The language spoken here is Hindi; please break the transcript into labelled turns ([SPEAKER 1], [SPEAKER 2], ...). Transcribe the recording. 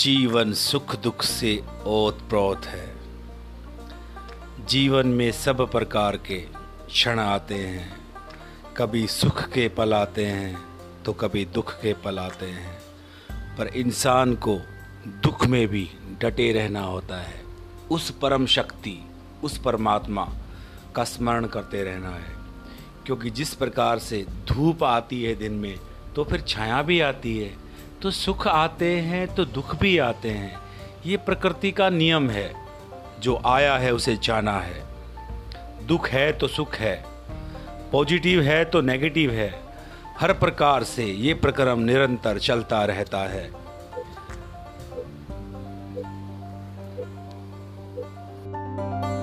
[SPEAKER 1] जीवन सुख दुख से ओत प्रोत है। जीवन में सब प्रकार के क्षण आते हैं। कभी सुख के पल आते हैं तो कभी दुख के पल आते हैं। पर इंसान को दुख में भी डटे रहना होता है। उस परम शक्ति, उस परमात्मा का स्मरण करते रहना है। क्योंकि जिस प्रकार से धूप आती है दिन में तो फिर छाया भी आती है। तो सुख आते हैं तो दुख भी आते हैं। ये प्रकृति का नियम है। जो आया है, उसे जाना है। दुख है तो सुख है। पॉजिटिव है तो नेगेटिव है। हर प्रकार से ये प्रक्रम निरंतर चलता रहता है। thank you